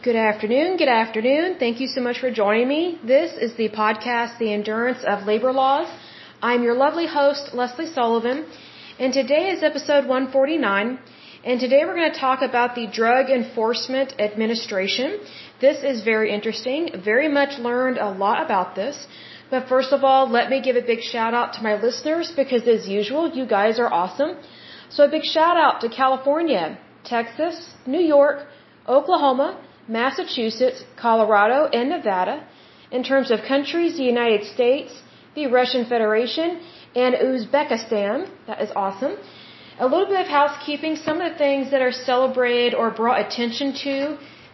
Good afternoon. Good afternoon. Thank you so much for joining me. This is the podcast, The Endurance of Labor Laws. I'm your lovely host, Lesley Sullivan, and today is episode 149. And today we're going to talk about the Drug Enforcement Administration. This is very interesting. Very much learned a lot about this. But first of all, let me give a big shout out to my listeners because as usual, you guys are awesome. So a big shout out to California, Texas, New York, Oklahoma, Massachusetts, Colorado, and Nevada. In terms of countries, the United States, the Russian Federation, and Uzbekistan. That is awesome. A little bit of housekeeping. Some of the things that are celebrated or brought attention to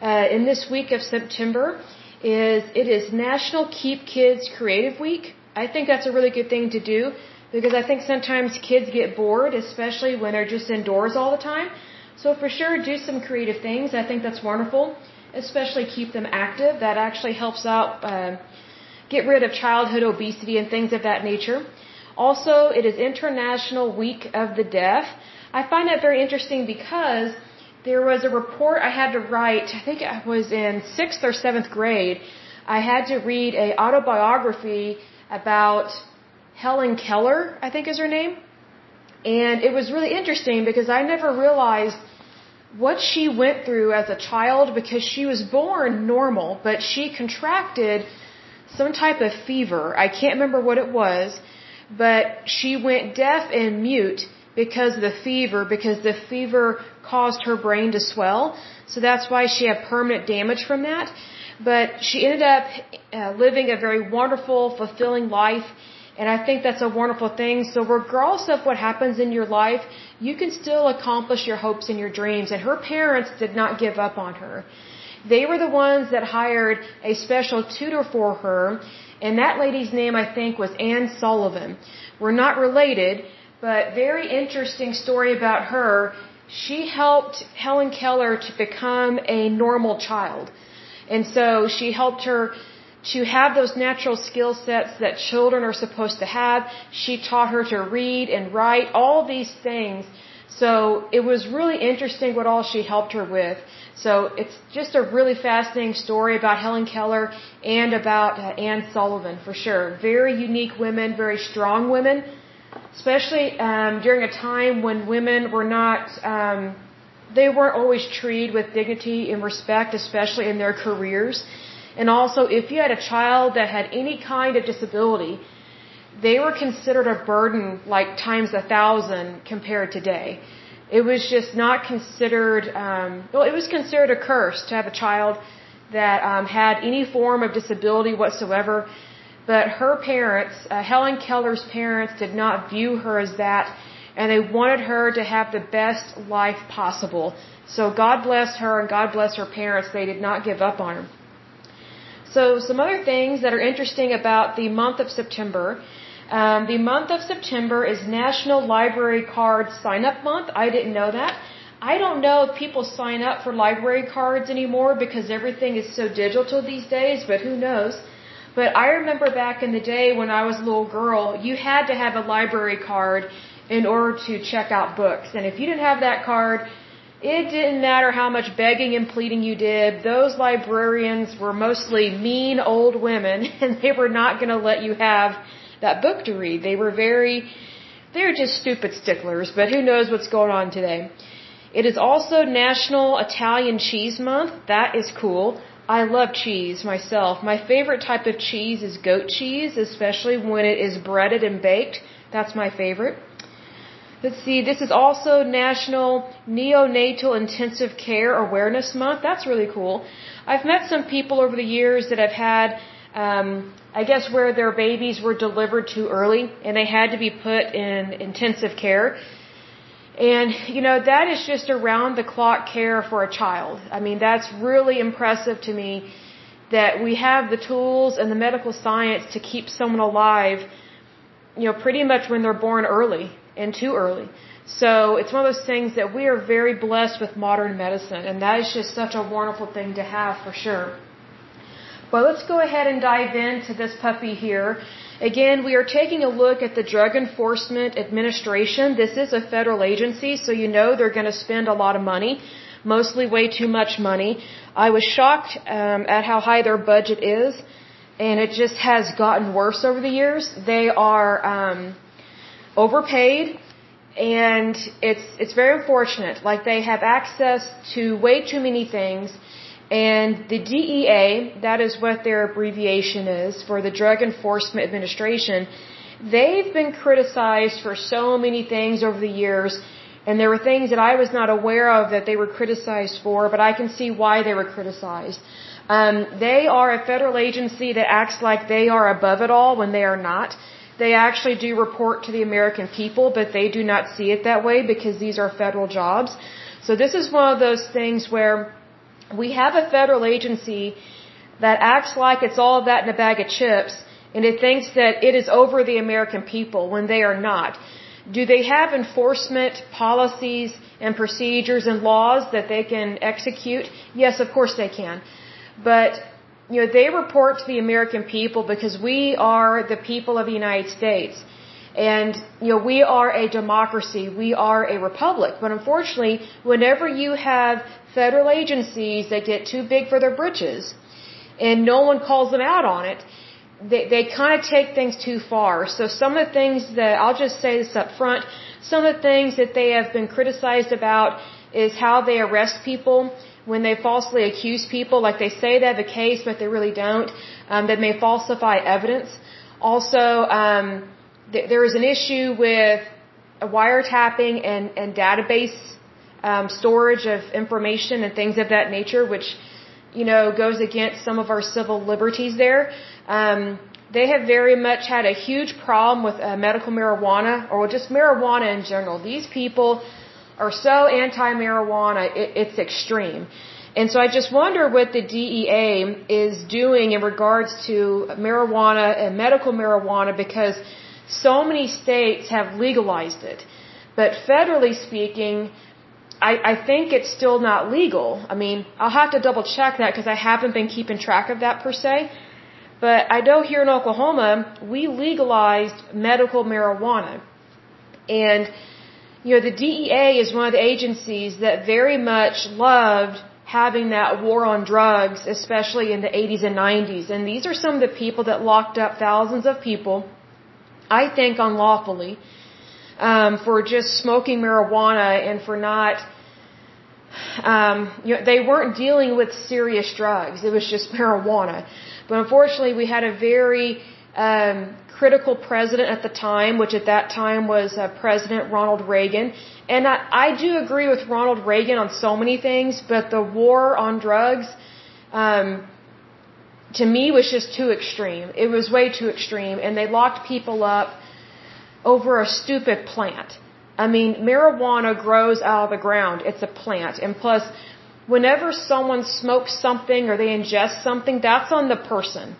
uh, in this week of September is it is National Keep Kids Creative Week. I think that's a really good thing to do because I think sometimes kids get bored, especially when they're just indoors all the time. So for sure, do some creative things. I think that's wonderful. Especially keep them active. That actually helps out uh, get rid of childhood obesity and things of that nature. Also, it is International Week of the Deaf. I find that very interesting because there was a report I had to write, I think I was in sixth or seventh grade. I had to read a autobiography about Helen Keller, I think is her name. And it was really interesting because I never realized what she went through as a child because she was born normal, but she contracted some type of fever. I can't remember what it was, but she went deaf and mute because of the fever, because the fever caused her brain to swell. So that's why she had permanent damage from that. But she ended up uh, living a very wonderful, fulfilling life. And I think that's a wonderful thing. So regardless of what happens in your life, you can still accomplish your hopes and your dreams. And her parents did not give up on her. They were the ones that hired a special tutor for her. And that lady's name, I think, was Anne Sullivan. We're not related, but very interesting story about her. She helped Helen Keller to become a normal child. And so she helped her to have those natural skill sets that children are supposed to have. She taught her to read and write, all these things. So it was really interesting what all she helped her with. So it's just a really fascinating story about Helen Keller and about uh, Anne Sullivan for sure. Very unique women, very strong women especially um, during a time when women were not, um, they weren't always treated with dignity and respect, especially in their careers. And also, if you had a child that had any kind of disability, they were considered a burden like times a thousand compared to today. It was just not considered, um, well, it was considered a curse to have a child that um, had any form of disability whatsoever. But her parents, uh, Helen Keller's parents, did not view her as that, and they wanted her to have the best life possible. So God bless her and God bless her parents. They did not give up on her. So some other things that are interesting about the month of September. Um, the month of September is National Library Card Sign Up Month. I didn't know that. I don't know if people sign up for library cards anymore because everything is so digital these days, but who knows. But I remember back in the day when I was a little girl, you had to have a library card in order to check out books. And if you didn't have that card, it didn't matter how much begging and pleading you did. Those librarians were mostly mean old women and they were not going to let you have that book to read. They were very, they were just stupid sticklers, but who knows what's going on today. It is also National Italian Cheese Month. That is cool. I love cheese myself. My favorite type of cheese is goat cheese, especially when it is breaded and baked. That's my favorite. Let's see, this is also National Neonatal Intensive Care Awareness Month. That's really cool. I've met some people over the years that have had, um, I guess, where their babies were delivered too early and they had to be put in intensive care. And, you know, that is just around the clock care for a child. I mean, that's really impressive to me that we have the tools and the medical science to keep someone alive, you know, pretty much when they're born early and too early. So it's one of those things that we are very blessed with modern medicine, and that is just such a wonderful thing to have for sure. But let's go ahead and dive into this puppy here. Again, we are taking a look at the Drug Enforcement Administration. This is a federal agency, so you know they're going to spend a lot of money. mostly way too much money. I was shocked um, at how high their budget is, and it just has gotten worse over the years. They are um, overpaid, and it's it's very unfortunate. Like they have access to way too many things, and the DEA, that is what their abbreviation is for the Drug Enforcement Administration they've been criticized for so many things over the years, and there were things that I was not aware of that they were criticized for, but I can see why they were criticized. Um, they are a federal agency that acts like they are above it all when they are not. They actually do report to the American people, but they do not see it that way because these are federal jobs. So this is one of those things where we have a federal agency that acts like it's all that in a bag of chips, and it thinks that it is over the American people when they are not. Do they have enforcement policies and procedures and laws that they can execute? Yes, of course they can. But, you know, they report to the American people because we are the people of the United States. And, you know, we are a democracy. We are a republic. But unfortunately, whenever you have federal agencies that get too big for their britches and no one calls them out on it, they, they kind of take things too far. So some of the things that, I'll just say this up front, some of the things that they have been criticized about is how they arrest people when they falsely accuse people, like they say they have a case, but they really don't, um, may falsify evidence. Also, um, th- there is an issue with wiretapping and, and database um, storage of information and things of that nature, which you know goes against some of our civil liberties there. Um, they have very much had a huge problem with uh, medical marijuana or just marijuana in general. These people are so anti-marijuana, it, it's extreme. And so I just wonder what the DEA is doing in regards to marijuana and medical marijuana because so many states have legalized it. But federally speaking, I, I think it's still not legal. I mean, I'll have to double check that because I haven't been keeping track of that per se. But I know here in Oklahoma, we legalized medical marijuana. And, you know, the DEA is one of the agencies that very much loved having that war on drugs, especially in the 80s and 90s. And these are some of the people that locked up thousands of people, I think unlawfully, um, for just smoking marijuana and for not, um, you know, they weren't dealing with serious drugs. It was just marijuana. But unfortunately, we had a very um, critical president at the time, which at that time was uh, President Ronald Reagan. And I, I do agree with Ronald Reagan on so many things, but the war on drugs, um, to me, was just too extreme. It was way too extreme, and they locked people up over a stupid plant. I mean, marijuana grows out of the ground. It's a plant. And plus, whenever someone smokes something or they ingest something, that's on the person.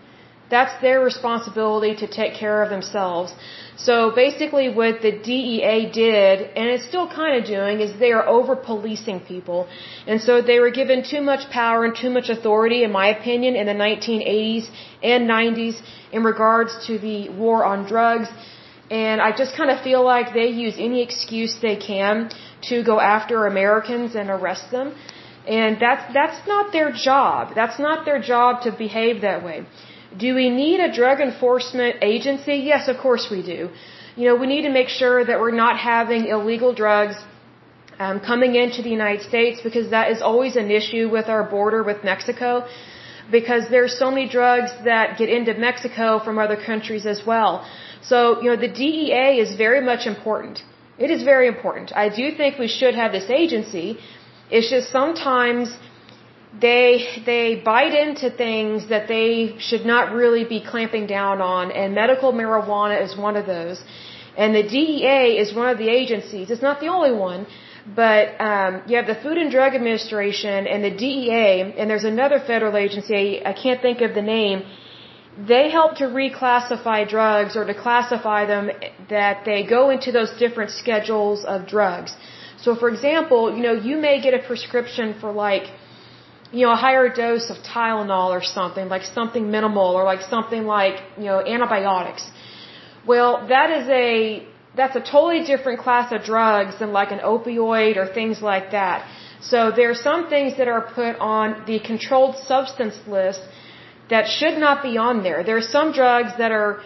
That's their responsibility to take care of themselves. So basically what the DEA did, and it's still kind of doing, is they are over policing people. And so they were given too much power and too much authority, in my opinion, in the 1980s and 90s in regards to the war on drugs. And I just kind of feel like they use any excuse they can to go after Americans and arrest them. And that's, that's not their job. That's not their job to behave that way. Do we need a drug enforcement agency? Yes, of course we do. You know, we need to make sure that we're not having illegal drugs um, coming into the United States because that is always an issue with our border with Mexico because there's so many drugs that get into Mexico from other countries as well. So, you know, the DEA is very much important. It is very important. I do think we should have this agency it's just sometimes they they bite into things that they should not really be clamping down on, and medical marijuana is one of those. And the DEA is one of the agencies. It's not the only one, but um, you have the Food and Drug Administration and the DEA, and there's another federal agency. I can't think of the name. They help to reclassify drugs or to classify them that they go into those different schedules of drugs. So for example, you know, you may get a prescription for like, you know, a higher dose of Tylenol or something, like something minimal or like something like, you know, antibiotics. Well, that is a, that's a totally different class of drugs than like an opioid or things like that. So there are some things that are put on the controlled substance list that should not be on there. There are some drugs that are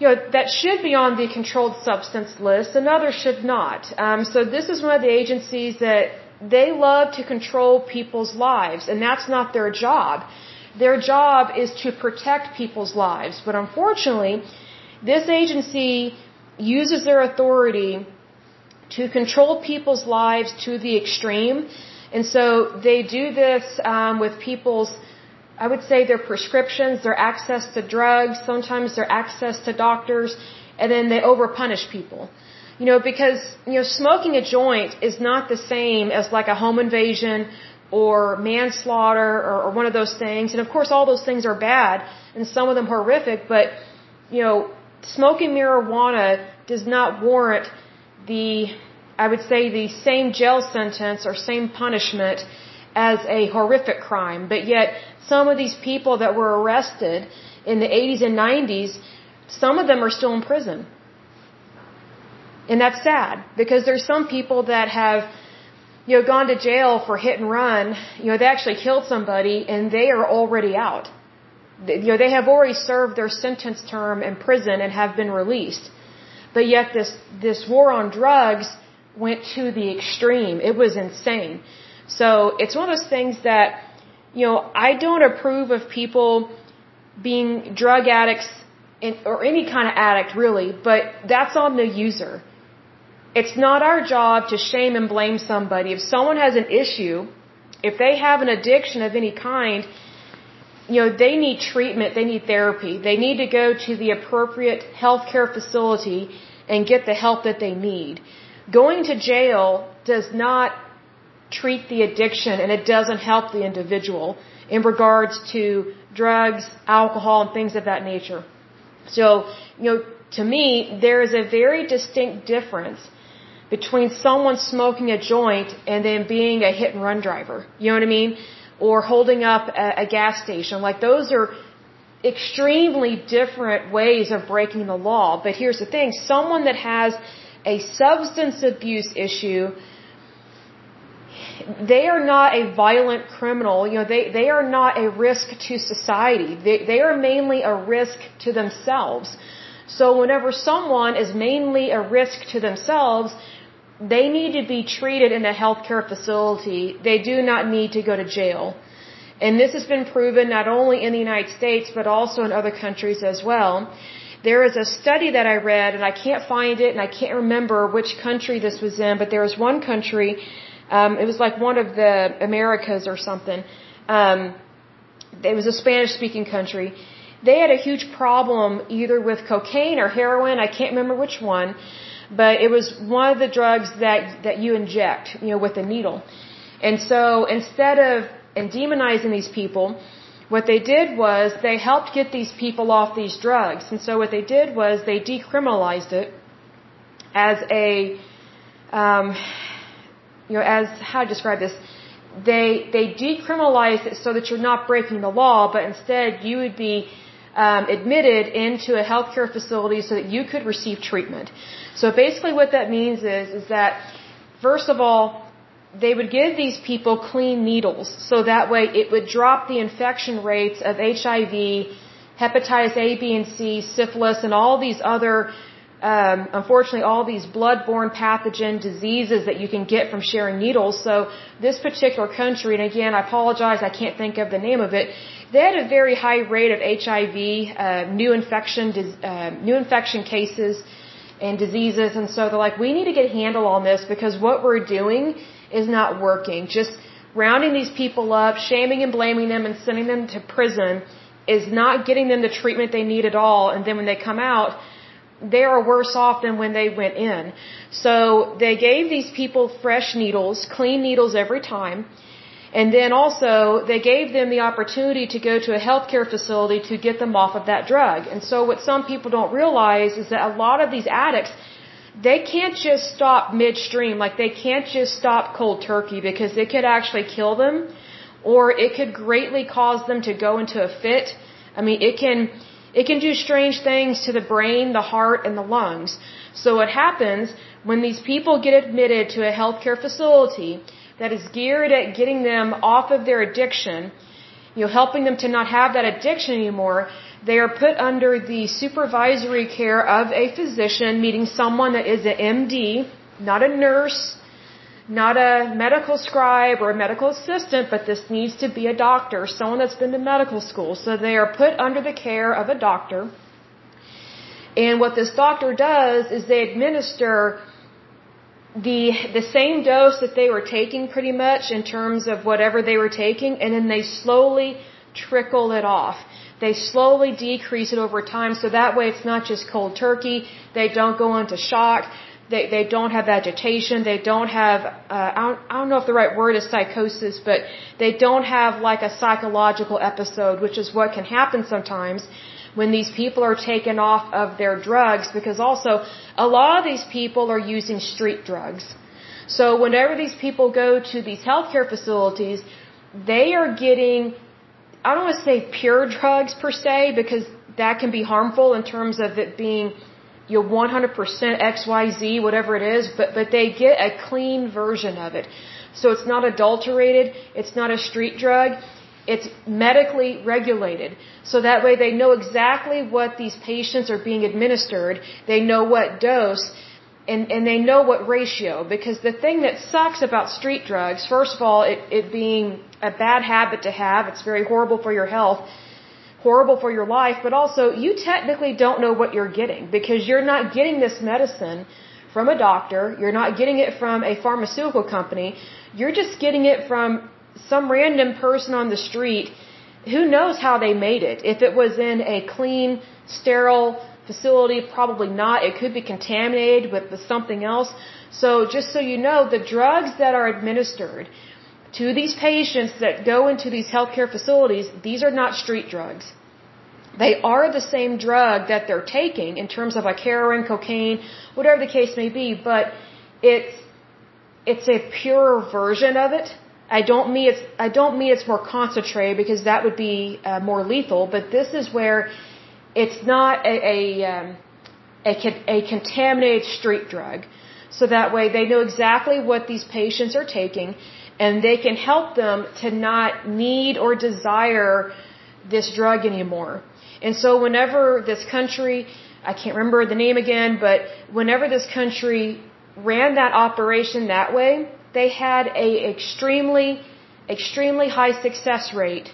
you know, that should be on the controlled substance list and others should not. Um, so this is one of the agencies that they love to control people's lives and that's not their job. Their job is to protect people's lives. But unfortunately, this agency uses their authority to control people's lives to the extreme. And so they do this um, with people's I would say their prescriptions, their access to drugs, sometimes their access to doctors, and then they overpunish people. You know, because, you know, smoking a joint is not the same as like a home invasion or manslaughter or, or one of those things. And of course, all those things are bad and some of them horrific, but, you know, smoking marijuana does not warrant the, I would say, the same jail sentence or same punishment as a horrific crime. But yet, some of these people that were arrested in the 80s and 90s, some of them are still in prison. And that's sad because there's some people that have, you know, gone to jail for hit and run. You know, they actually killed somebody and they are already out. You know, they have already served their sentence term in prison and have been released. But yet this, this war on drugs went to the extreme. It was insane. So it's one of those things that, you know, I don't approve of people being drug addicts in, or any kind of addict really, but that's on the user. It's not our job to shame and blame somebody. If someone has an issue, if they have an addiction of any kind, you know, they need treatment, they need therapy. They need to go to the appropriate healthcare facility and get the help that they need. Going to jail does not treat the addiction and it doesn't help the individual in regards to drugs, alcohol, and things of that nature. So, you know, to me, there is a very distinct difference between someone smoking a joint and then being a hit and run driver. You know what I mean? Or holding up a, a gas station. Like those are extremely different ways of breaking the law. But here's the thing, someone that has a substance abuse issue they are not a violent criminal. You know, they, they are not a risk to society. They, they are mainly a risk to themselves. So whenever someone is mainly a risk to themselves, they need to be treated in a healthcare facility. They do not need to go to jail. And this has been proven not only in the United States, but also in other countries as well. There is a study that I read, and I can't find it, and I can't remember which country this was in, but there was one country um, it was like one of the Americas or something. Um, it was a Spanish speaking country. They had a huge problem either with cocaine or heroin. I can't remember which one, but it was one of the drugs that, that you inject, you know, with a needle. And so instead of and demonizing these people, what they did was they helped get these people off these drugs. And so what they did was they decriminalized it as a, um, you know, as how to describe this, they they decriminalized it so that you're not breaking the law, but instead you would be um, admitted into a healthcare facility so that you could receive treatment. So basically, what that means is is that first of all, they would give these people clean needles, so that way it would drop the infection rates of HIV, hepatitis A, B, and C, syphilis, and all these other um, unfortunately all these blood-borne pathogen diseases that you can get from sharing needles. So this particular country, and again, I apologize, I can't think of the name of it. They had a very high rate of HIV, uh, new infection, uh, new infection cases and diseases, and so they're like, we need to get a handle on this because what we're doing is not working. Just rounding these people up, shaming and blaming them, and sending them to prison is not getting them the treatment they need at all. And then when they come out they are worse off than when they went in. So they gave these people fresh needles, clean needles every time. And then also they gave them the opportunity to go to a healthcare facility to get them off of that drug. And so what some people don't realize is that a lot of these addicts, they can't just stop midstream. Like they can't just stop cold turkey because it could actually kill them or it could greatly cause them to go into a fit. I mean, it can, it can do strange things to the brain, the heart, and the lungs. So what happens when these people get admitted to a healthcare facility, that is geared at getting them off of their addiction, you know, helping them to not have that addiction anymore, they are put under the supervisory care of a physician, meaning someone that is an MD, not a nurse, not a medical scribe or a medical assistant, but this needs to be a doctor, someone that's been to medical school. So they are put under the care of a doctor. And what this doctor does is they administer the the same dose that they were taking pretty much in terms of whatever they were taking and then they slowly trickle it off. They slowly decrease it over time so that way it's not just cold turkey. They don't go into shock. They, they don't have agitation. They don't have, uh, I, don't, I don't know if the right word is psychosis, but they don't have like a psychological episode, which is what can happen sometimes when these people are taken off of their drugs because also a lot of these people are using street drugs. So whenever these people go to these healthcare facilities, they are getting, I don't want to say pure drugs per se because that can be harmful in terms of it being you know, 100% XYZ, whatever it is, but, but they get a clean version of it. So it's not adulterated, it's not a street drug, it's medically regulated. So that way they know exactly what these patients are being administered. They know what dose and, and they know what ratio. Because the thing that sucks about street drugs, first of all, it, it being a bad habit to have, it's very horrible for your health, horrible for your life, but also you technically don't know what you're getting because you're not getting this medicine from a doctor, you're not getting it from a pharmaceutical company, you're just getting it from some random person on the street, who knows how they made it? If it was in a clean, sterile facility, probably not. It could be contaminated with, something else. So just so you know, the drugs that are administered to these patients that go into these healthcare facilities, these are not street drugs. They are the same drug that they're taking in terms of like heroin, cocaine, whatever the case may be, but it's it's a purer version of it I don't mean it's I don't mean it's more concentrated because that would be uh, more lethal. But this is where it's not a a, um, a a contaminated street drug, so that way they know exactly what these patients are taking, and they can help them to not need or desire this drug anymore. And so whenever this country, I can't remember the name again, but whenever this country ran that operation that way they had a extremely, extremely high success rate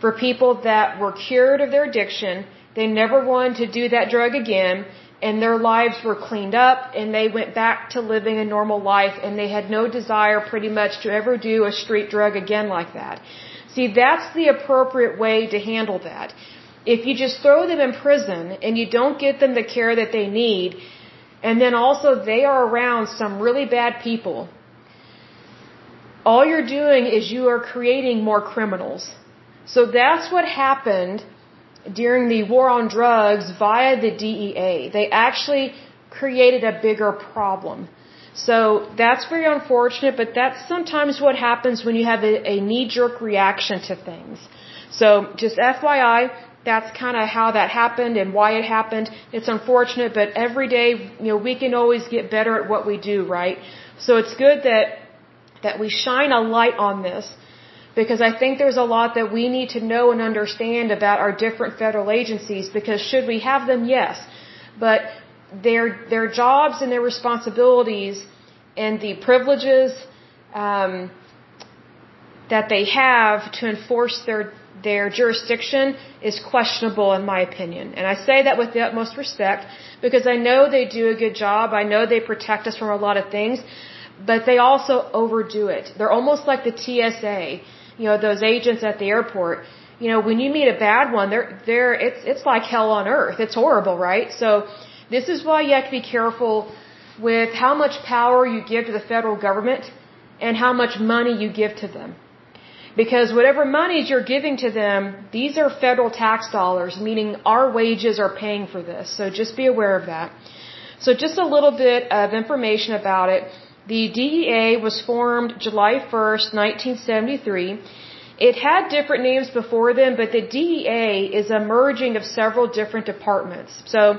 for people that were cured of their addiction. They never wanted to do that drug again and their lives were cleaned up and they went back to living a normal life and they had no desire pretty much to ever do a street drug again like that. See, that's the appropriate way to handle that. If you just throw them in prison and you don't get them the care that they need, and then also they are around some really bad people all you're doing is you are creating more criminals. So that's what happened during the war on drugs via the DEA. They actually created a bigger problem. So that's very unfortunate, but that's sometimes what happens when you have a, a knee-jerk reaction to things. So just FYI, that's kind of how that happened and why it happened. It's unfortunate, but every day, you know, we can always get better at what we do, right? So it's good that that we shine a light on this because I think there's a lot that we need to know and understand about our different federal agencies because should we have them, yes, but their their jobs and their responsibilities and the privileges um, that they have to enforce their their jurisdiction is questionable in my opinion. And I say that with the utmost respect because I know they do a good job. I know they protect us from a lot of things but they also overdo it. They're almost like the TSA, you know, those agents at the airport. You know, when you meet a bad one, they're they're it's it's like hell on earth. It's horrible, right? So this is why you have to be careful with how much power you give to the federal government and how much money you give to them. Because whatever monies you're giving to them, these are federal tax dollars, meaning our wages are paying for this. So just be aware of that. So just a little bit of information about it. The DEA was formed July 1st, 1973. It had different names before then, but the DEA is a merging of several different departments. So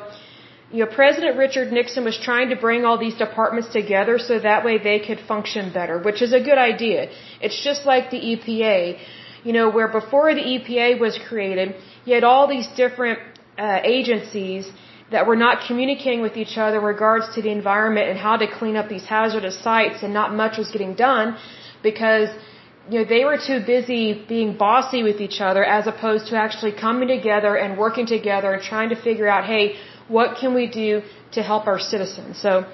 you know, President Richard Nixon was trying to bring all these departments together so that way they could function better, which is a good idea. It's just like the EPA, you know, where before the EPA was created, you had all these different uh, agencies that were not communicating with each other in regards to the environment and how to clean up these hazardous sites and not much was getting done because you know they were too busy being bossy with each other as opposed to actually coming together and working together and trying to figure out hey what can we do to help our citizens? So,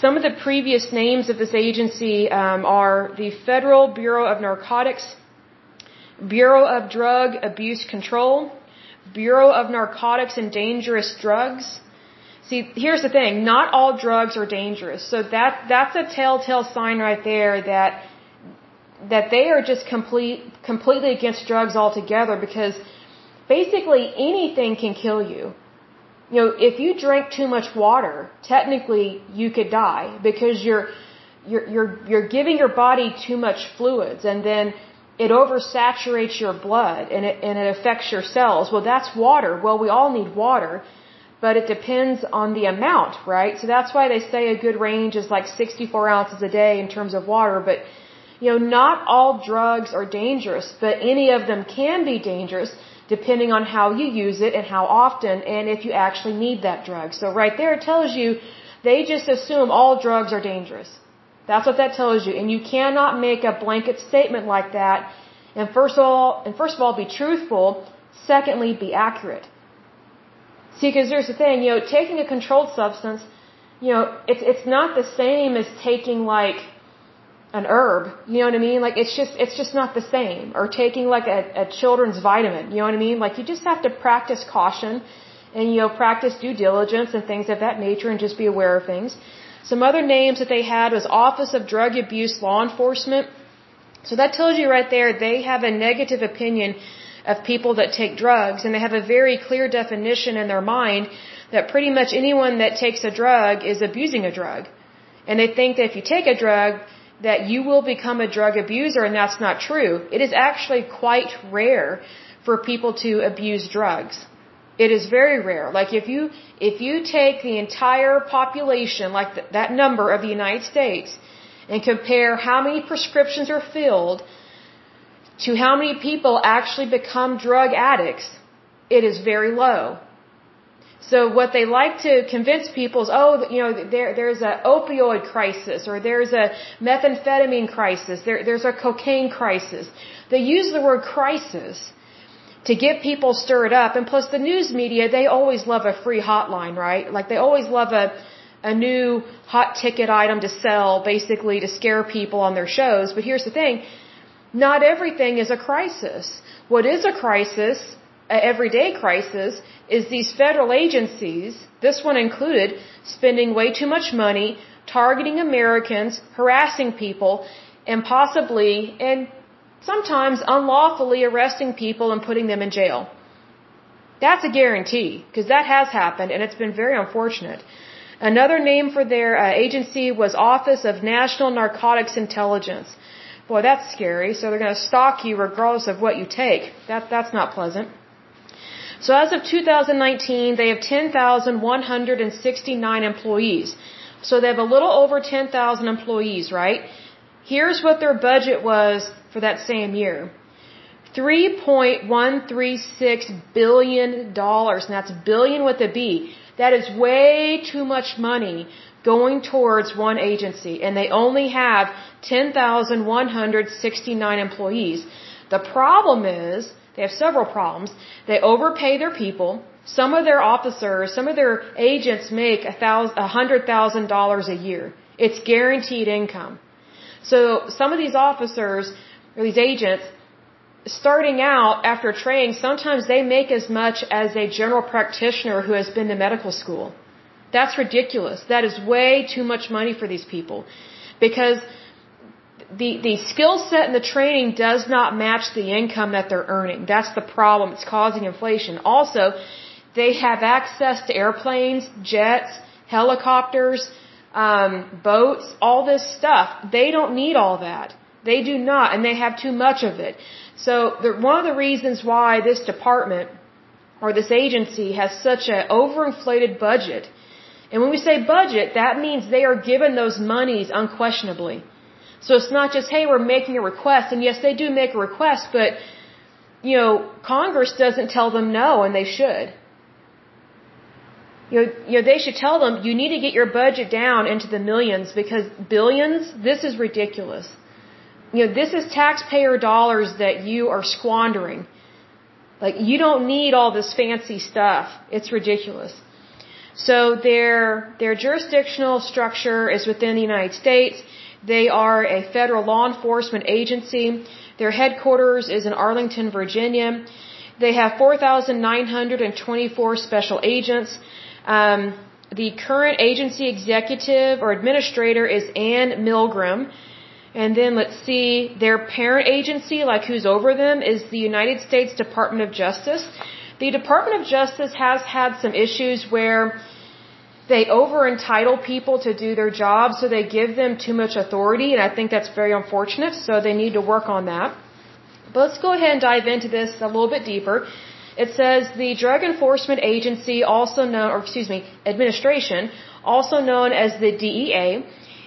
some of the previous names of this agency um, are the Federal Bureau of Narcotics, Bureau of Drug Abuse Control, Bureau of Narcotics and Dangerous Drugs. See, here's the thing: not all drugs are dangerous. So that that's a telltale sign right there that that they are just complete completely against drugs altogether because basically anything can kill you you know, if you drink too much water, technically you could die because you're you're you're you're giving your body too much fluids and then it oversaturates your blood and it and it affects your cells. Well, that's water. Well, we all need water, but it depends on the amount, right? So that's why they say a good range is like 64 ounces a day in terms of water, but you know, not all drugs are dangerous, but any of them can be dangerous depending on how you use it and how often and if you actually need that drug. So right there it tells you they just assume all drugs are dangerous. That's what that tells you. And you cannot make a blanket statement like that. And first of all, and first of all, be truthful. Secondly, be accurate. See, because there's the thing, you know, taking a controlled substance, you know, it's it's not the same as taking like an herb. You know what I mean? Like it's just it's just not the same. Or taking like a, a children's vitamin. You know what I mean? Like you just have to practice caution and you know practice due diligence and things of that nature and just be aware of things. Some other names that they had was Office of Drug Abuse Law Enforcement. So that tells you right there they have a negative opinion of people that take drugs and they have a very clear definition in their mind that pretty much anyone that takes a drug is abusing a drug. And they think that if you take a drug, that you will become a drug abuser and that's not true. It is actually quite rare for people to abuse drugs. It is very rare. Like if you if you take the entire population, like th that number of the United States, and compare how many prescriptions are filled to how many people actually become drug addicts, it is very low. So what they like to convince people is, oh, you know, there, there's an opioid crisis or there's a methamphetamine crisis, there, there's a cocaine crisis. They use the word crisis to get people stirred up. And plus the news media, they always love a free hotline, right? Like they always love a, a new hot ticket item to sell basically to scare people on their shows. But here's the thing. Not everything is a crisis. What is a crisis an everyday crisis is these federal agencies, this one included, spending way too much money, targeting Americans, harassing people, and possibly and sometimes unlawfully arresting people and putting them in jail. That's a guarantee, because that has happened and it's been very unfortunate. Another name for their uh, agency was Office of National Narcotics Intelligence. Boy, that's scary. So they're going to stalk you regardless of what you take. That that's not pleasant. So as of 2019, they have 10,169 employees. So they have a little over 10,000 employees, right? Here's what their budget was for that same year. $3.136 billion, and that's billion with a B. That is way too much money going towards one agency, and they only have 10,169 employees. The problem is, they have several problems. They overpay their people. Some of their officers, some of their agents make a hundred thousand dollars a year. It's guaranteed income. So some of these officers or these agents, starting out after training, sometimes they make as much as a general practitioner who has been to medical school. That's ridiculous. That is way too much money for these people. Because the, the skill set and the training does not match the income that they're earning. That's the problem. It's causing inflation. Also, they have access to airplanes, jets, helicopters, um, boats, all this stuff. They don't need all that. They do not, and they have too much of it. So the, one of the reasons why this department or this agency has such an overinflated budget. And when we say budget, that means they are given those monies unquestionably. So it's not just, hey, we're making a request, and yes, they do make a request, but, you know, Congress doesn't tell them no, and they should. You know, they should tell them, you need to get your budget down into the millions because billions, this is ridiculous. You know, this is taxpayer dollars that you are squandering. Like, you don't need all this fancy stuff. It's ridiculous. So their, their jurisdictional structure is within the United States. They are a federal law enforcement agency. Their headquarters is in Arlington, Virginia. They have 4,924 special agents. Um, the current agency executive or administrator is Anne Milgram. And then let's see, their parent agency, like who's over them, is the United States Department of Justice. The Department of Justice has had some issues where they over entitle people to do their job, so they give them too much authority, and I think that's very unfortunate, so they need to work on that. But let's go ahead and dive into this a little bit deeper. It says the Drug Enforcement Agency, also known, or excuse me, administration, also known as the DEA,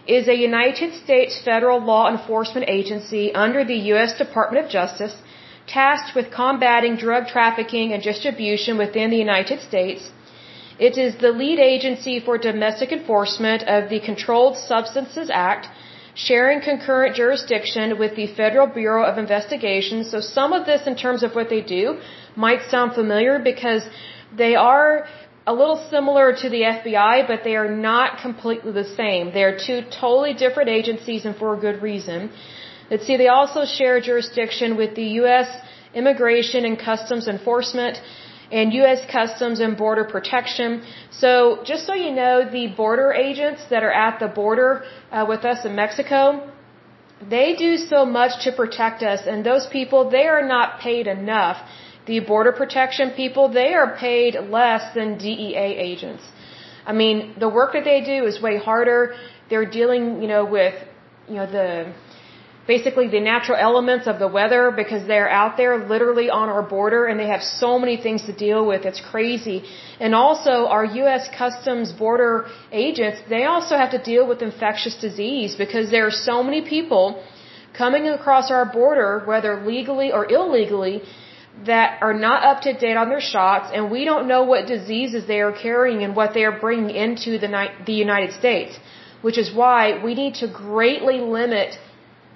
is a United States federal law enforcement agency under the U.S. Department of Justice tasked with combating drug trafficking and distribution within the United States. It is the lead agency for domestic enforcement of the Controlled Substances Act, sharing concurrent jurisdiction with the Federal Bureau of Investigation. So some of this in terms of what they do might sound familiar because they are a little similar to the FBI, but they are not completely the same. They are two totally different agencies and for a good reason. Let's see, they also share jurisdiction with the U.S. Immigration and Customs Enforcement and U.S. Customs and Border Protection. So, just so you know, the border agents that are at the border uh, with us in Mexico, they do so much to protect us, and those people, they are not paid enough the border protection people, they are paid less than DEA agents. I mean, the work that they do is way harder. They're dealing, you know, with, you know, the, basically the natural elements of the weather because they're out there literally on our border and they have so many things to deal with. It's crazy. And also our U.S. Customs border agents, they also have to deal with infectious disease because there are so many people coming across our border, whether legally or illegally, that are not up to date on their shots, and we don't know what diseases they are carrying and what they are bringing into the, the United States. Which is why we need to greatly limit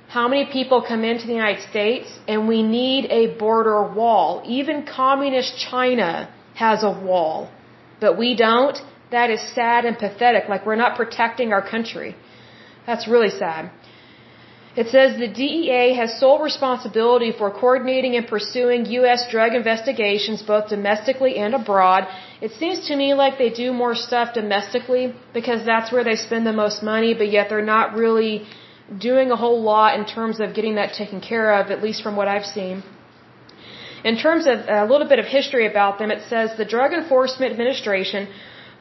how many people come into the United States, and we need a border wall. Even communist China has a wall, but we don't. That is sad and pathetic. Like we're not protecting our country. That's really sad. It says the DEA has sole responsibility for coordinating and pursuing U.S. drug investigations both domestically and abroad. It seems to me like they do more stuff domestically because that's where they spend the most money, but yet they're not really doing a whole lot in terms of getting that taken care of, at least from what I've seen. In terms of a little bit of history about them, it says the Drug Enforcement Administration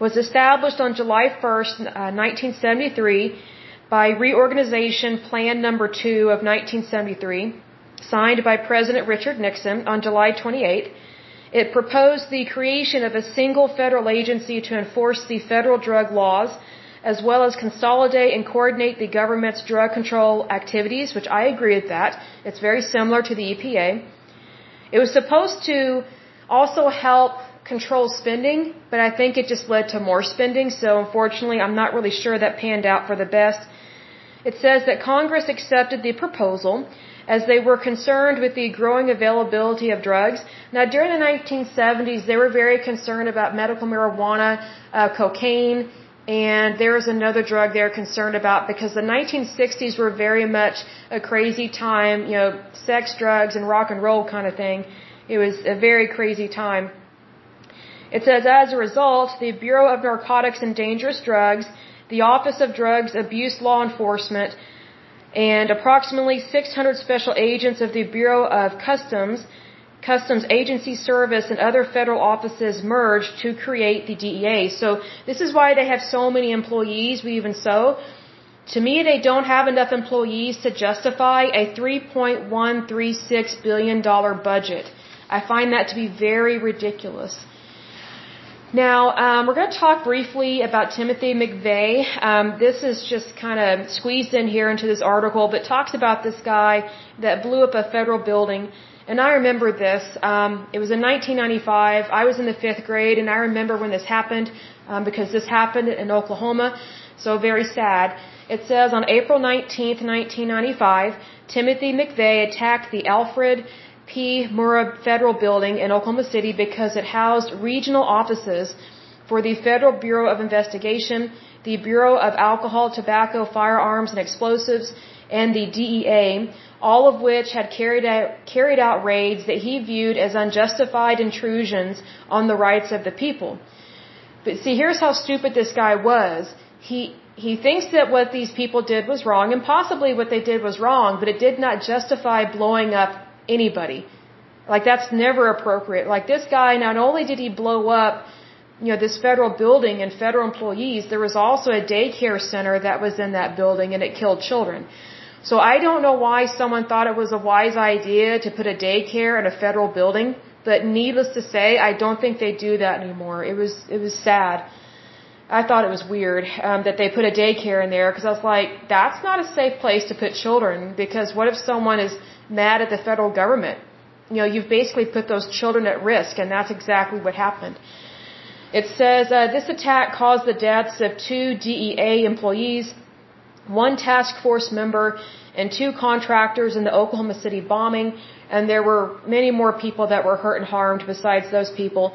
was established on July 1st, uh, 1973 by Reorganization Plan Number 2 of 1973, signed by President Richard Nixon on July 28th. It proposed the creation of a single federal agency to enforce the federal drug laws, as well as consolidate and coordinate the government's drug control activities, which I agree with that. It's very similar to the EPA. It was supposed to also help control spending, but I think it just led to more spending, so unfortunately I'm not really sure that panned out for the best. It says that Congress accepted the proposal as they were concerned with the growing availability of drugs. Now, during the 1970s, they were very concerned about medical marijuana, uh, cocaine, and there is another drug they're concerned about because the 1960s were very much a crazy time, you know, sex, drugs, and rock and roll kind of thing. It was a very crazy time. It says, as a result, the Bureau of Narcotics and Dangerous Drugs the Office of Drugs Abuse Law Enforcement, and approximately 600 special agents of the Bureau of Customs, Customs Agency Service, and other federal offices merged to create the DEA. So this is why they have so many employees, we even so. To me, they don't have enough employees to justify a $3.136 billion budget. I find that to be very ridiculous. Now, um, we're going to talk briefly about Timothy McVeigh. Um, this is just kind of squeezed in here into this article, but talks about this guy that blew up a federal building. And I remember this. Um, it was in 1995. I was in the fifth grade, and I remember when this happened um, because this happened in Oklahoma. So very sad. It says on April 19th, 1995, Timothy McVeigh attacked the Alfred P. Murrah Federal Building in Oklahoma City because it housed regional offices for the Federal Bureau of Investigation, the Bureau of Alcohol, Tobacco, Firearms, and Explosives, and the DEA, all of which had carried out, carried out raids that he viewed as unjustified intrusions on the rights of the people. But see, here's how stupid this guy was. He, he thinks that what these people did was wrong, and possibly what they did was wrong, but it did not justify blowing up anybody. Like that's never appropriate. Like this guy, not only did he blow up, you know, this federal building and federal employees, there was also a daycare center that was in that building and it killed children. So I don't know why someone thought it was a wise idea to put a daycare in a federal building, but needless to say, I don't think they do that anymore. It was, it was sad. I thought it was weird um, that they put a daycare in there because I was like, that's not a safe place to put children because what if someone is mad at the federal government. You know, you've basically put those children at risk, and that's exactly what happened. It says uh, this attack caused the deaths of two DEA employees, one task force member, and two contractors in the Oklahoma City bombing, and there were many more people that were hurt and harmed besides those people.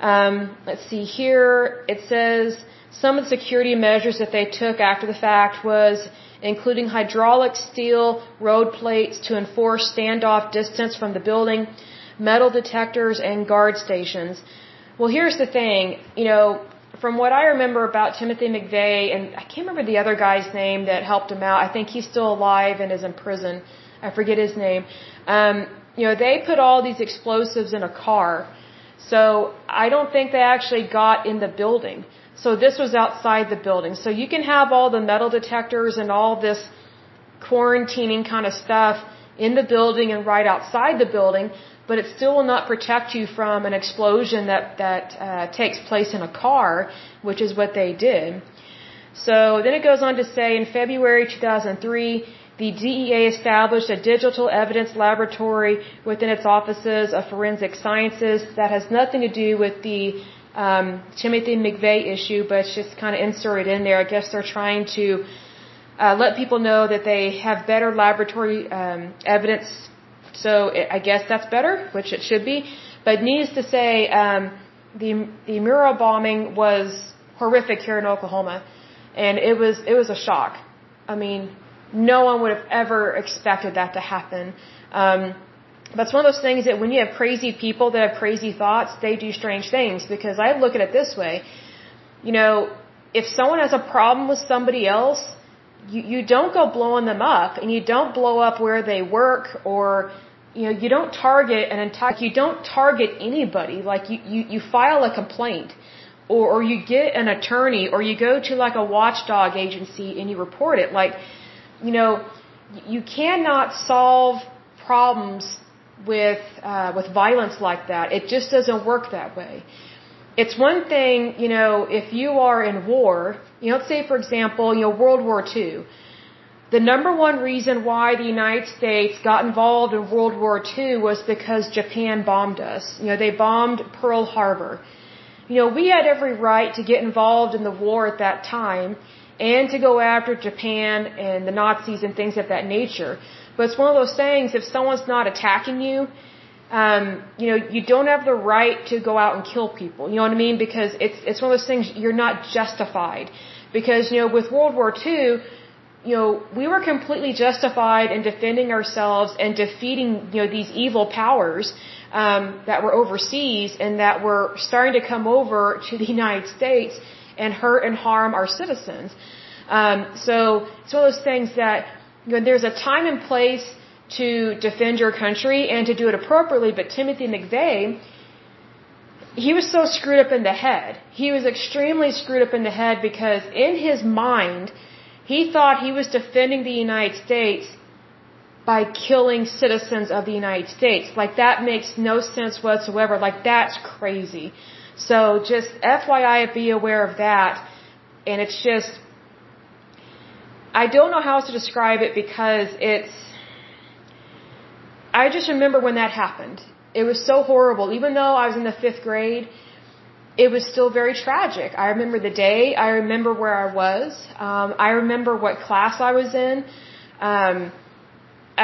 Um, let's see here. It says some of the security measures that they took after the fact was including hydraulic steel road plates to enforce standoff distance from the building, metal detectors, and guard stations. Well, here's the thing, you know, from what I remember about Timothy McVeigh, and I can't remember the other guy's name that helped him out. I think he's still alive and is in prison. I forget his name. Um, you know, they put all these explosives in a car. So I don't think they actually got in the building. So this was outside the building. So you can have all the metal detectors and all this quarantining kind of stuff in the building and right outside the building, but it still will not protect you from an explosion that that uh, takes place in a car, which is what they did. So then it goes on to say in February 2003, the DEA established a digital evidence laboratory within its offices of forensic sciences that has nothing to do with the um, Timothy McVeigh issue, but it's just kind of inserted in there. I guess they're trying to uh, let people know that they have better laboratory um, evidence. So it, I guess that's better, which it should be. But needless to say, um, the the Murrah bombing was horrific here in Oklahoma, and it was it was a shock. I mean, no one would have ever expected that to happen. Um, but it's one of those things that when you have crazy people that have crazy thoughts, they do strange things. Because I look at it this way, you know, if someone has a problem with somebody else, you, you don't go blowing them up and you don't blow up where they work or, you know, you don't target an entire, you don't target anybody. Like you, you, you file a complaint or, or you get an attorney or you go to like a watchdog agency and you report it. Like, you know, you cannot solve problems with uh, with violence like that. It just doesn't work that way. It's one thing, you know, if you are in war, you know, let's say for example, you know, World War II. The number one reason why the United States got involved in World War II was because Japan bombed us. You know, they bombed Pearl Harbor. You know, we had every right to get involved in the war at that time and to go after Japan and the Nazis and things of that nature. But it's one of those things, if someone's not attacking you, um, you know, you don't have the right to go out and kill people. You know what I mean? Because it's, it's one of those things you're not justified. Because, you know, with World War II, you know, we were completely justified in defending ourselves and defeating, you know, these evil powers, um, that were overseas and that were starting to come over to the United States and hurt and harm our citizens. Um, so it's one of those things that you know, there's a time and place to defend your country and to do it appropriately, but Timothy McVeigh, he was so screwed up in the head. He was extremely screwed up in the head because in his mind, he thought he was defending the United States by killing citizens of the United States. Like that makes no sense whatsoever. Like that's crazy. So just FYI, be aware of that. And it's just, I don't know how else to describe it because it's, I just remember when that happened. It was so horrible. Even though I was in the fifth grade, it was still very tragic. I remember the day. I remember where I was. Um, I remember what class I was in. Um,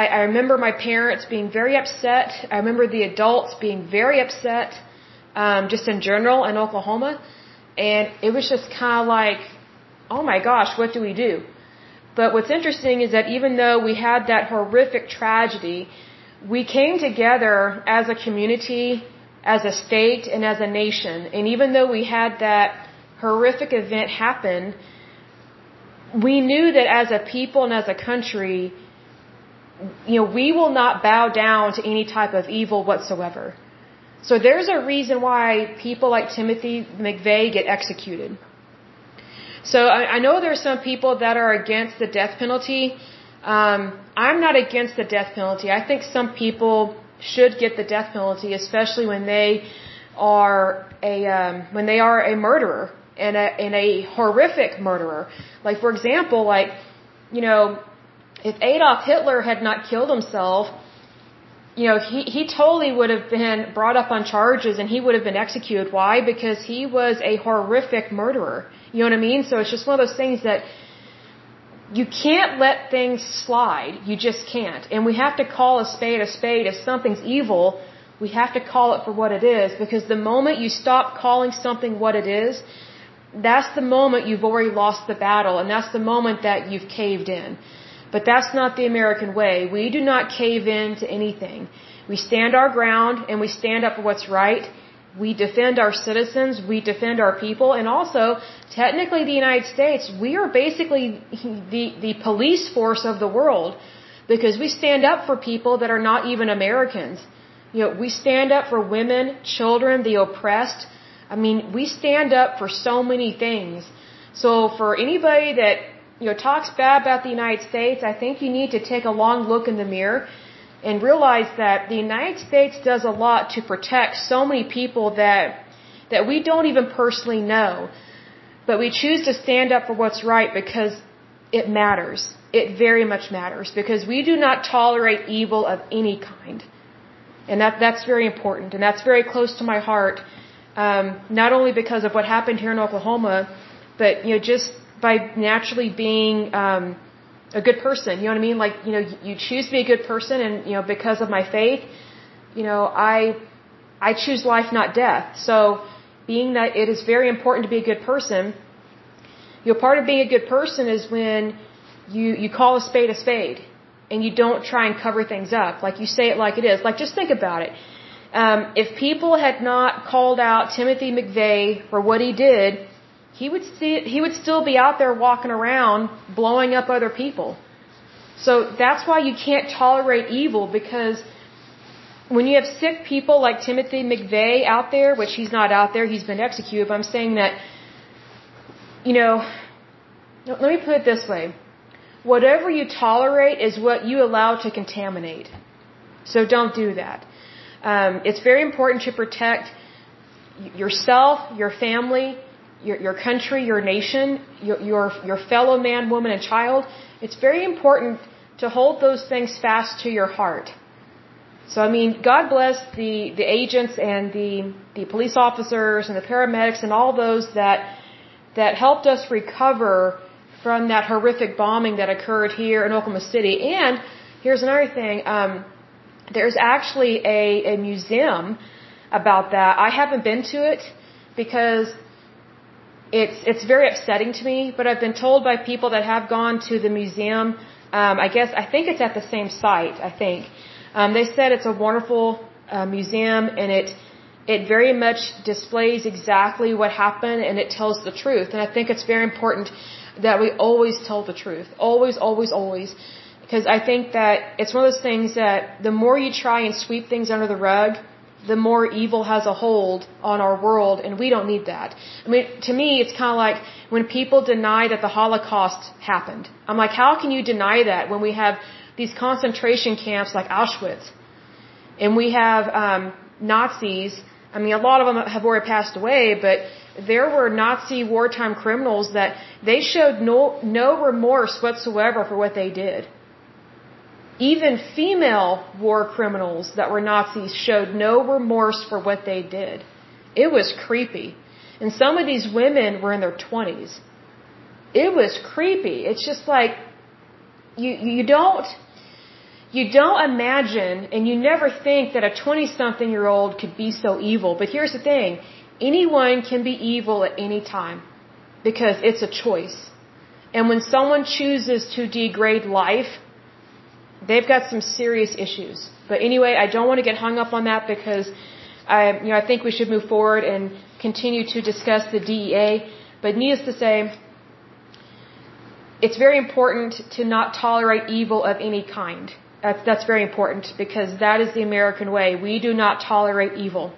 I, I remember my parents being very upset. I remember the adults being very upset, um, just in general in Oklahoma. And it was just kind of like, oh my gosh, what do we do? But what's interesting is that even though we had that horrific tragedy, we came together as a community, as a state, and as a nation. And even though we had that horrific event happen, we knew that as a people and as a country, you know, we will not bow down to any type of evil whatsoever. So there's a reason why people like Timothy McVeigh get executed. So I, I know there's some people that are against the death penalty. Um, I'm not against the death penalty. I think some people should get the death penalty, especially when they are a um, when they are a murderer and a and a horrific murderer. Like for example, like you know, if Adolf Hitler had not killed himself, you know, he he totally would have been brought up on charges and he would have been executed. Why? Because he was a horrific murderer. You know what I mean? So it's just one of those things that you can't let things slide. You just can't. And we have to call a spade a spade. If something's evil, we have to call it for what it is because the moment you stop calling something what it is, that's the moment you've already lost the battle and that's the moment that you've caved in. But that's not the American way. We do not cave in to anything. We stand our ground and we stand up for what's right we defend our citizens, we defend our people, and also, technically, the United States, we are basically the, the police force of the world because we stand up for people that are not even Americans. You know, we stand up for women, children, the oppressed. I mean, we stand up for so many things. So for anybody that, you know, talks bad about the United States, I think you need to take a long look in the mirror and realize that the United States does a lot to protect so many people that that we don't even personally know. But we choose to stand up for what's right because it matters. It very much matters because we do not tolerate evil of any kind. And that that's very important and that's very close to my heart. Um, not only because of what happened here in Oklahoma, but you know just by naturally being um, a good person. You know what I mean? Like, you know, you choose to be a good person and, you know, because of my faith, you know, I, I choose life, not death. So, being that it is very important to be a good person, you know, part of being a good person is when you, you call a spade a spade and you don't try and cover things up. Like, you say it like it is. Like, just think about it. Um, if people had not called out Timothy McVeigh for what he did, he would see he would still be out there walking around blowing up other people. So that's why you can't tolerate evil because when you have sick people like Timothy McVeigh out there, which he's not out there, he's been executed, but I'm saying that, you know, let me put it this way. Whatever you tolerate is what you allow to contaminate. So don't do that. Um, it's very important to protect yourself, your family, your, your country, your nation, your, your, your fellow man, woman, and child, it's very important to hold those things fast to your heart. So, I mean, God bless the, the agents and the, the police officers and the paramedics and all those that, that helped us recover from that horrific bombing that occurred here in Oklahoma City. And here's another thing. Um, there's actually a, a museum about that. I haven't been to it because it's it's very upsetting to me. But I've been told by people that have gone to the museum. Um, I guess I think it's at the same site. I think um, they said it's a wonderful uh, museum and it it very much displays exactly what happened and it tells the truth. And I think it's very important that we always tell the truth. Always, always, always. Because I think that it's one of those things that the more you try and sweep things under the rug, the more evil has a hold on our world, and we don't need that. I mean, to me, it's kind of like when people deny that the Holocaust happened. I'm like, how can you deny that when we have these concentration camps like Auschwitz. And we have um, Nazis. I mean, a lot of them have already passed away, but there were Nazi wartime criminals that they showed no, no remorse whatsoever for what they did. Even female war criminals that were Nazis showed no remorse for what they did. It was creepy. And some of these women were in their 20s. It was creepy. It's just like, you, you don't, you don't imagine and you never think that a 20 something year old could be so evil. But here's the thing. Anyone can be evil at any time because it's a choice. And when someone chooses to degrade life, they've got some serious issues. But anyway, I don't want to get hung up on that because I, you know, I think we should move forward and continue to discuss the DEA. But needless to say, it's very important to not tolerate evil of any kind. That's, that's very important because that is the American way. We do not tolerate evil.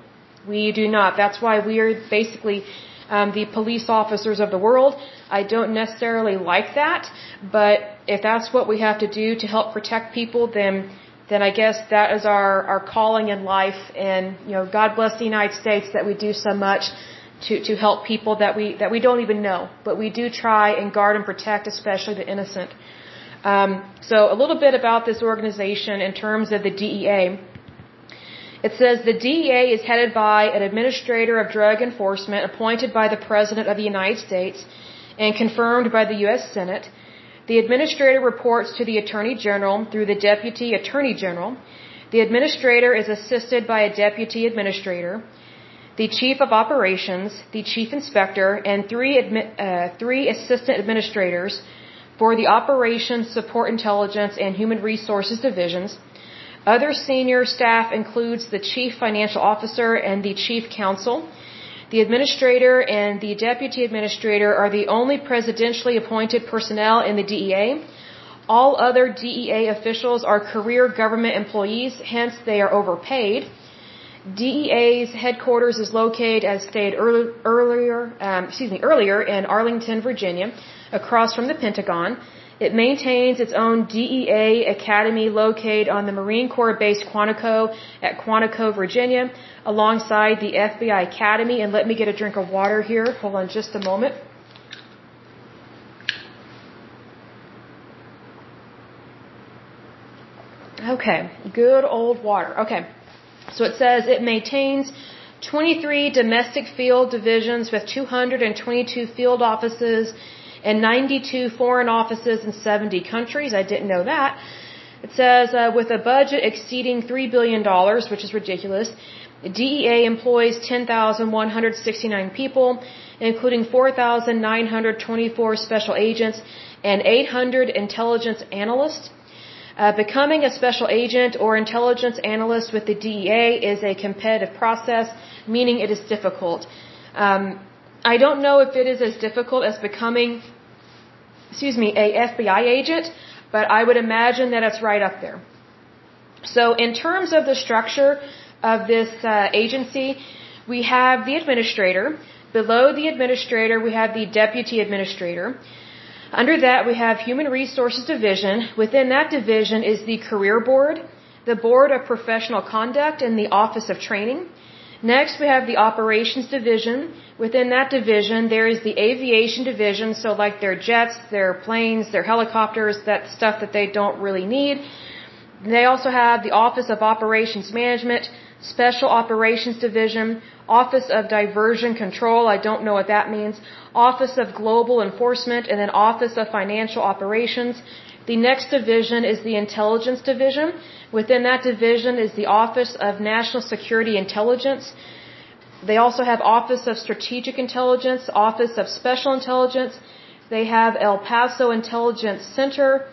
We do not. That's why we are basically um, the police officers of the world. I don't necessarily like that, but if that's what we have to do to help protect people, then then I guess that is our our calling in life. And you know, God bless the United States that we do so much to to help people that we that we don't even know, but we do try and guard and protect, especially the innocent. Um, so a little bit about this organization in terms of the DEA. It says the DEA is headed by an administrator of drug enforcement appointed by the President of the United States and confirmed by the U.S. Senate. The administrator reports to the Attorney General through the Deputy Attorney General. The administrator is assisted by a Deputy Administrator, the Chief of Operations, the Chief Inspector, and three, uh, three Assistant Administrators for the Operations, Support Intelligence, and Human Resources Divisions. Other senior staff includes the Chief Financial Officer and the Chief Counsel. The administrator and the deputy administrator are the only presidentially appointed personnel in the DEA. All other DEA officials are career government employees, hence they are overpaid. DEA's headquarters is located, as stated earlier, um, excuse me, earlier in Arlington, Virginia, across from the Pentagon. It maintains its own DEA academy located on the Marine Corps base Quantico at Quantico, Virginia, alongside the FBI Academy. And let me get a drink of water here. Hold on just a moment. Okay, good old water. Okay, so it says it maintains 23 domestic field divisions with 222 field offices and 92 foreign offices in 70 countries. I didn't know that. It says, uh, with a budget exceeding $3 billion, which is ridiculous, DEA employs 10,169 people, including 4,924 special agents and 800 intelligence analysts. Uh, becoming a special agent or intelligence analyst with the DEA is a competitive process, meaning it is difficult. Um, I don't know if it is as difficult as becoming, excuse me, a FBI agent, but I would imagine that it's right up there. So in terms of the structure of this uh, agency, we have the administrator. Below the administrator, we have the deputy administrator. Under that, we have Human Resources Division. Within that division is the Career Board, the Board of Professional Conduct, and the Office of Training. Next, we have the operations division. Within that division, there is the aviation division, so like their jets, their planes, their helicopters, that stuff that they don't really need. They also have the Office of Operations Management, Special Operations Division, Office of Diversion Control, I don't know what that means, Office of Global Enforcement, and then Office of Financial Operations. The next division is the Intelligence Division. Within that division is the Office of National Security Intelligence. They also have Office of Strategic Intelligence, Office of Special Intelligence. They have El Paso Intelligence Center.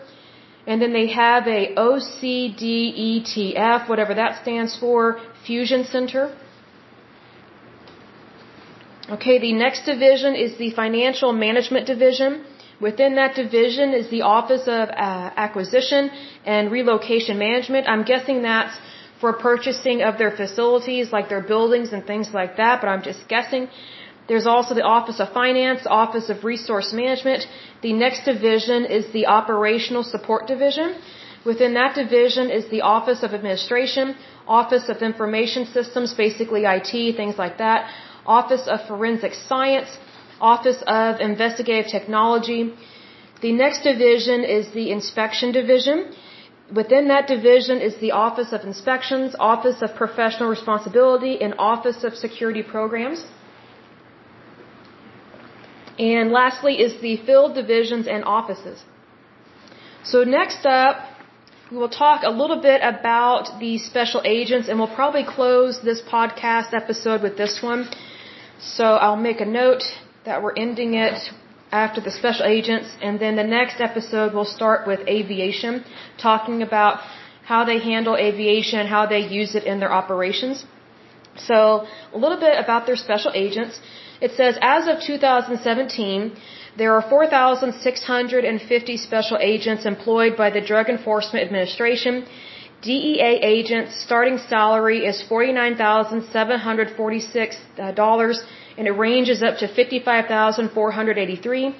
And then they have a OCDETF, whatever that stands for, Fusion Center. Okay, the next division is the Financial Management Division. Within that division is the Office of uh, Acquisition and Relocation Management. I'm guessing that's for purchasing of their facilities, like their buildings and things like that, but I'm just guessing. There's also the Office of Finance, Office of Resource Management. The next division is the Operational Support Division. Within that division is the Office of Administration, Office of Information Systems, basically IT, things like that, Office of Forensic Science, Office of Investigative Technology. The next division is the Inspection Division. Within that division is the Office of Inspections, Office of Professional Responsibility, and Office of Security Programs. And lastly is the field divisions and offices. So next up, we will talk a little bit about the special agents and we'll probably close this podcast episode with this one. So I'll make a note that we're ending it after the special agents and then the next episode will start with aviation, talking about how they handle aviation, how they use it in their operations. So a little bit about their special agents. It says as of 2017, there are 4,650 special agents employed by the Drug Enforcement Administration. DEA agents starting salary is $49,746 and it ranges up to 55,483.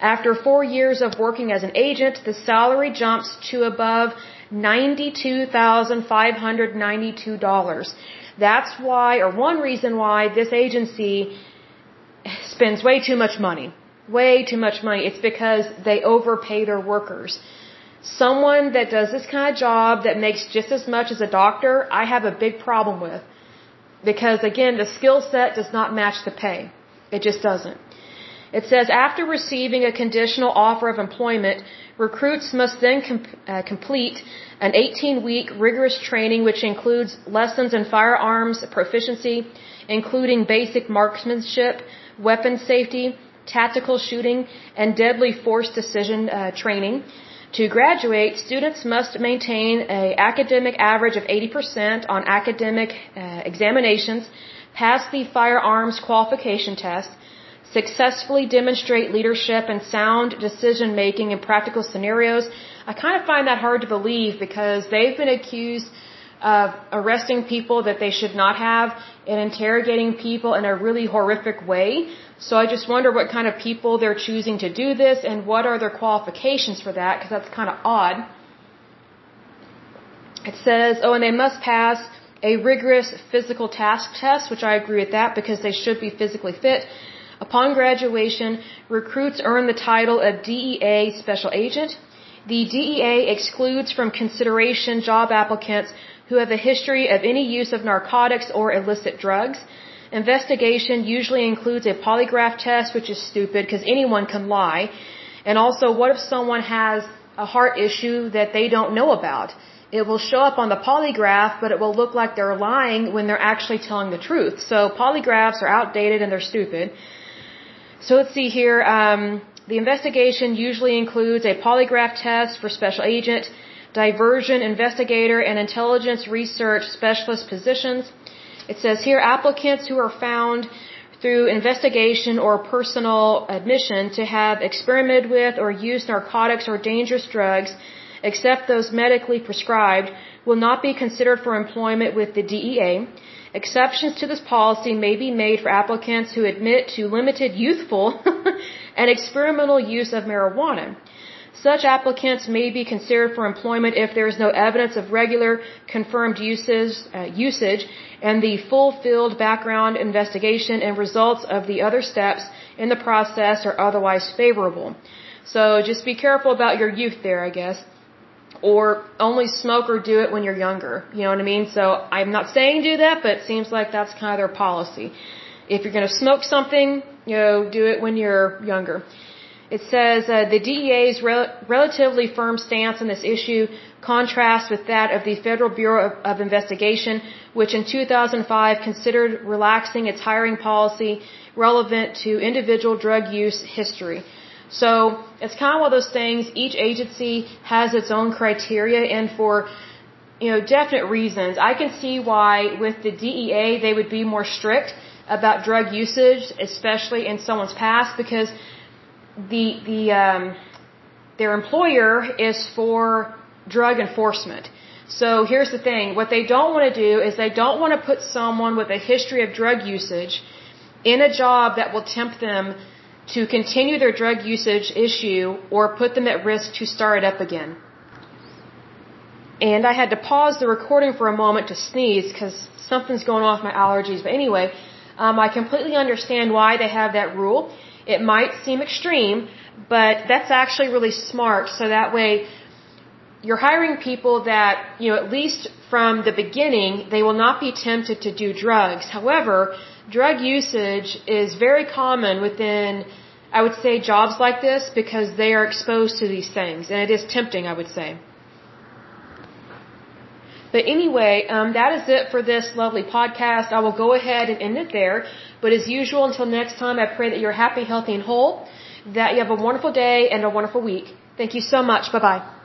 After 4 years of working as an agent, the salary jumps to above $92,592. That's why or one reason why this agency spends way too much money way too much money. It's because they overpay their workers. Someone that does this kind of job that makes just as much as a doctor, I have a big problem with. Because again, the skill set does not match the pay. It just doesn't. It says after receiving a conditional offer of employment, recruits must then com uh, complete an 18 week rigorous training which includes lessons in firearms proficiency, including basic marksmanship, weapon safety, tactical shooting, and deadly force decision uh, training. To graduate, students must maintain an academic average of 80% on academic uh, examinations, pass the firearms qualification test, successfully demonstrate leadership and sound decision making in practical scenarios. I kind of find that hard to believe because they've been accused of arresting people that they should not have and interrogating people in a really horrific way. So I just wonder what kind of people they're choosing to do this and what are their qualifications for that because that's kind of odd. It says, oh, and they must pass a rigorous physical task test, which I agree with that because they should be physically fit. Upon graduation, recruits earn the title of DEA Special Agent. The DEA excludes from consideration job applicants who have a history of any use of narcotics or illicit drugs. Investigation usually includes a polygraph test, which is stupid because anyone can lie. And also, what if someone has a heart issue that they don't know about? It will show up on the polygraph, but it will look like they're lying when they're actually telling the truth. So polygraphs are outdated and they're stupid. So let's see here. Um, the investigation usually includes a polygraph test for special agent, diversion investigator, and intelligence research specialist positions. It says here applicants who are found through investigation or personal admission to have experimented with or used narcotics or dangerous drugs, except those medically prescribed, will not be considered for employment with the DEA. Exceptions to this policy may be made for applicants who admit to limited youthful and experimental use of marijuana. Such applicants may be considered for employment if there is no evidence of regular confirmed uses, uh, usage and the full background investigation and results of the other steps in the process are otherwise favorable. So just be careful about your youth there, I guess. Or only smoke or do it when you're younger. You know what I mean? So I'm not saying do that, but it seems like that's kind of their policy. If you're going to smoke something, you know, do it when you're younger. It says uh, the DEA's rel- relatively firm stance on this issue contrasts with that of the Federal Bureau of, of Investigation, which in 2005 considered relaxing its hiring policy relevant to individual drug use history. So it's kind of one of those things. Each agency has its own criteria, and for you know definite reasons, I can see why with the DEA they would be more strict about drug usage, especially in someone's past, because the the um, their employer is for drug enforcement. So here's the thing: what they don't want to do is they don't want to put someone with a history of drug usage in a job that will tempt them to continue their drug usage issue or put them at risk to start it up again. and I had to pause the recording for a moment to sneeze because something's going with my allergies. But anyway, um, I completely understand why they have that rule. It might seem extreme, but that's actually really smart. So that way, you're hiring people that, you know, at least from the beginning, they will not be tempted to do drugs. However, drug usage is very common within, I would say, jobs like this because they are exposed to these things. And it is tempting, I would say. But anyway, um, that is it for this lovely podcast. I will go ahead and end it there. But as usual, until next time, I pray that you're happy, healthy, and whole, that you have a wonderful day and a wonderful week. Thank you so much. Bye bye.